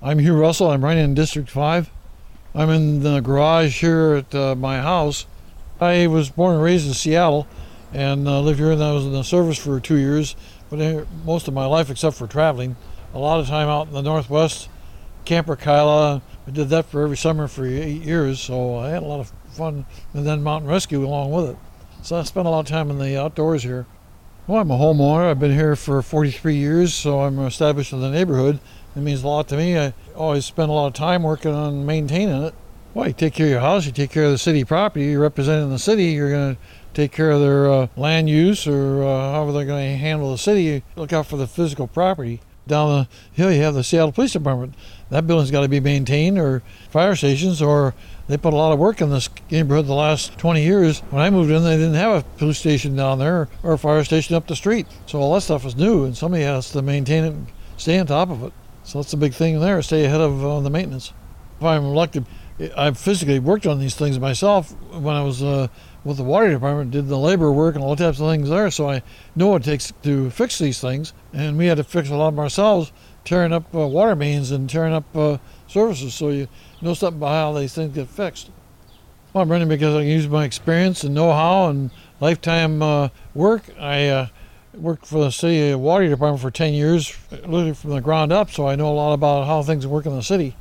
I'm Hugh Russell. I'm running in District 5. I'm in the garage here at uh, my house. I was born and raised in Seattle and uh, lived here and I was in the service for two years, but most of my life except for traveling. A lot of time out in the Northwest, Camp Orkila. I did that for every summer for eight years, so I had a lot of fun. And then mountain rescue along with it. So I spent a lot of time in the outdoors here. Well, I'm a homeowner. I've been here for 43 years, so I'm established in the neighborhood. It means a lot to me. I always spend a lot of time working on maintaining it. Well, you take care of your house, you take care of the city property, you're representing the city, you're going to take care of their uh, land use or uh, however they're going to handle the city. Look out for the physical property. Down the hill, you have the Seattle Police Department. That building's got to be maintained, or fire stations, or they put a lot of work in this neighborhood the last 20 years. When I moved in, they didn't have a police station down there or a fire station up the street. So all that stuff is new, and somebody has to maintain it and stay on top of it. So that's the big thing there, stay ahead of uh, the maintenance. If I'm elected, I've physically worked on these things myself when I was uh, with the water department, did the labor work and all types of things there. So I know what it takes to fix these things. And we had to fix a lot of ourselves, tearing up uh, water mains and tearing up uh, services. So you know something about how these things get fixed. Well, I'm running because I use my experience and know-how and lifetime uh, work. I uh, worked for the city water department for 10 years, literally from the ground up, so I know a lot about how things work in the city.